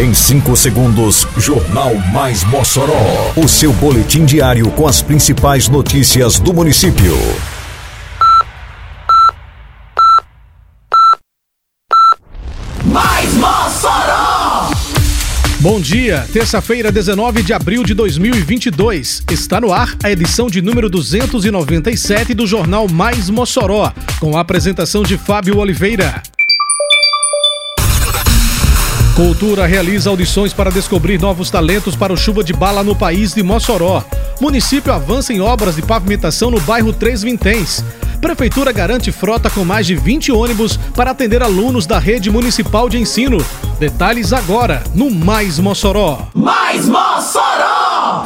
Em 5 segundos, Jornal Mais Mossoró. O seu boletim diário com as principais notícias do município. Mais Mossoró! Bom dia, terça-feira, 19 de abril de 2022. Está no ar a edição de número 297 do Jornal Mais Mossoró, com a apresentação de Fábio Oliveira. Cultura realiza audições para descobrir novos talentos para o Chuva de Bala no país de Mossoró. Município avança em obras de pavimentação no bairro Três Vinténs. Prefeitura garante frota com mais de 20 ônibus para atender alunos da rede municipal de ensino. Detalhes agora no Mais Mossoró. Mais Mossoró!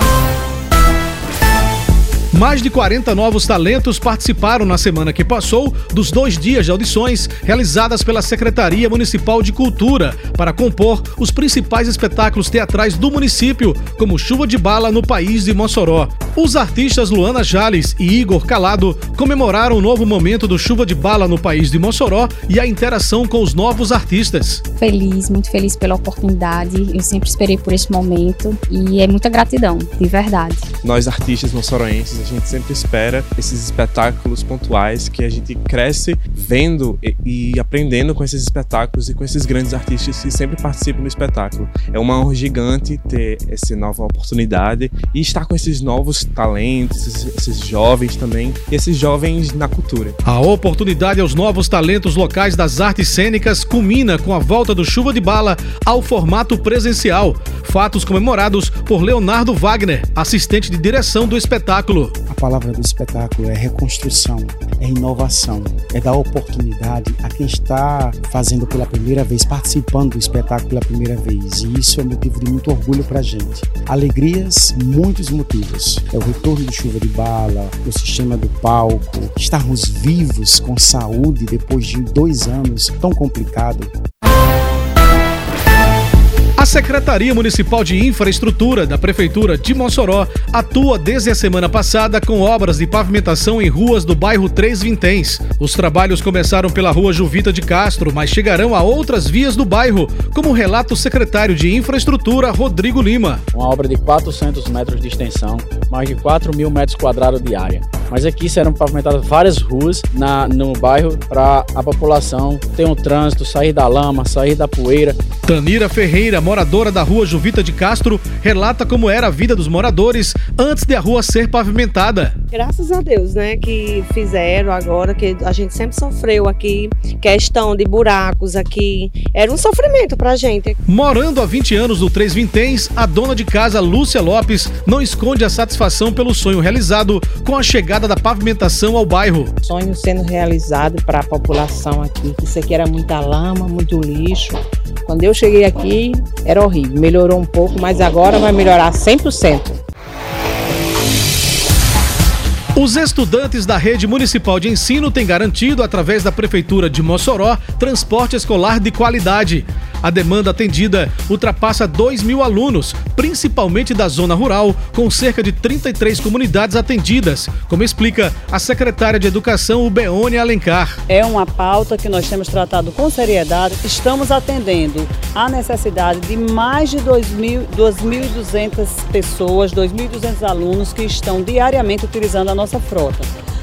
Mais de 40 novos talentos participaram na semana que passou dos dois dias de audições realizadas pela Secretaria Municipal de Cultura para compor os principais espetáculos teatrais do município, como Chuva de Bala no País de Mossoró. Os artistas Luana Jales e Igor Calado comemoraram o novo momento do Chuva de Bala no País de Mossoró e a interação com os novos artistas. Feliz, muito feliz pela oportunidade. Eu sempre esperei por esse momento e é muita gratidão, de verdade. Nós artistas moçoroenses a gente sempre espera esses espetáculos pontuais que a gente cresce vendo e, e aprendendo com esses espetáculos e com esses grandes artistas que sempre participam do espetáculo. É uma honra gigante ter essa nova oportunidade e estar com esses novos talentos, esses, esses jovens também, e esses jovens na cultura. A oportunidade aos novos talentos locais das artes cênicas culmina com a volta do Chuva de Bala ao formato presencial. Fatos comemorados por Leonardo Wagner, assistente de direção do espetáculo. A palavra do espetáculo é reconstrução, é inovação, é dar oportunidade a quem está fazendo pela primeira vez, participando do espetáculo pela primeira vez. E isso é motivo de muito orgulho para a gente. Alegrias, muitos motivos. É o retorno do Chuva de Bala, o sistema do palco, estarmos vivos com saúde depois de dois anos tão complicado. A Secretaria Municipal de Infraestrutura da Prefeitura de Mossoró atua desde a semana passada com obras de pavimentação em ruas do bairro Três Vinténs. Os trabalhos começaram pela rua Juvita de Castro, mas chegarão a outras vias do bairro, como relata o secretário de Infraestrutura, Rodrigo Lima. Uma obra de 400 metros de extensão, mais de 4 mil metros quadrados de área. Mas aqui serão pavimentadas várias ruas na, no bairro para a população ter um trânsito, sair da lama, sair da poeira. Tanira Ferreira, moradora da rua Juvita de Castro, relata como era a vida dos moradores antes de a rua ser pavimentada. Graças a Deus, né, que fizeram agora, que a gente sempre sofreu aqui, questão de buracos aqui, era um sofrimento pra gente. Morando há 20 anos no Três Vinténs, a dona de casa Lúcia Lopes não esconde a satisfação pelo sonho realizado com a chegada da pavimentação ao bairro. Sonho sendo realizado para a população aqui, isso aqui era muita lama, muito lixo. Quando eu cheguei aqui, era horrível. Melhorou um pouco, mas agora vai melhorar 100%. Os estudantes da rede municipal de ensino têm garantido, através da Prefeitura de Mossoró, transporte escolar de qualidade. A demanda atendida ultrapassa 2 mil alunos, principalmente da zona rural, com cerca de 33 comunidades atendidas, como explica a secretária de Educação, Ubeone Alencar. É uma pauta que nós temos tratado com seriedade. Estamos atendendo a necessidade de mais de 2.200 pessoas, 2.200 alunos que estão diariamente utilizando a nossa frota.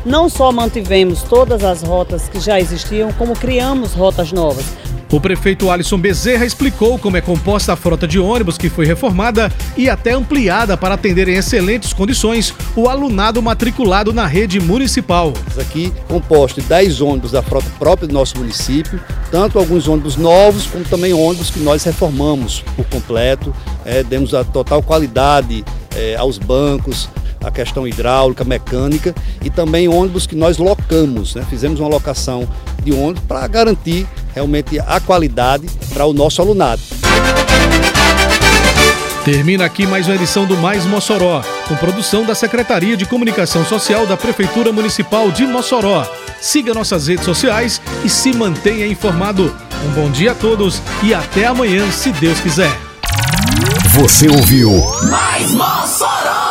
Não só mantivemos todas as rotas que já existiam, como criamos rotas novas. O prefeito Alisson Bezerra explicou como é composta a frota de ônibus que foi reformada e até ampliada para atender em excelentes condições o alunado matriculado na rede municipal. Aqui composto de 10 ônibus da frota própria do nosso município, tanto alguns ônibus novos como também ônibus que nós reformamos por completo, é, demos a total qualidade é, aos bancos, a questão hidráulica, mecânica e também ônibus que nós locamos, né? fizemos uma locação de ônibus para garantir realmente a qualidade para o nosso alunado. Termina aqui mais uma edição do Mais Mossoró, com produção da Secretaria de Comunicação Social da Prefeitura Municipal de Mossoró. Siga nossas redes sociais e se mantenha informado. Um bom dia a todos e até amanhã, se Deus quiser. Você ouviu Mais Mossoró!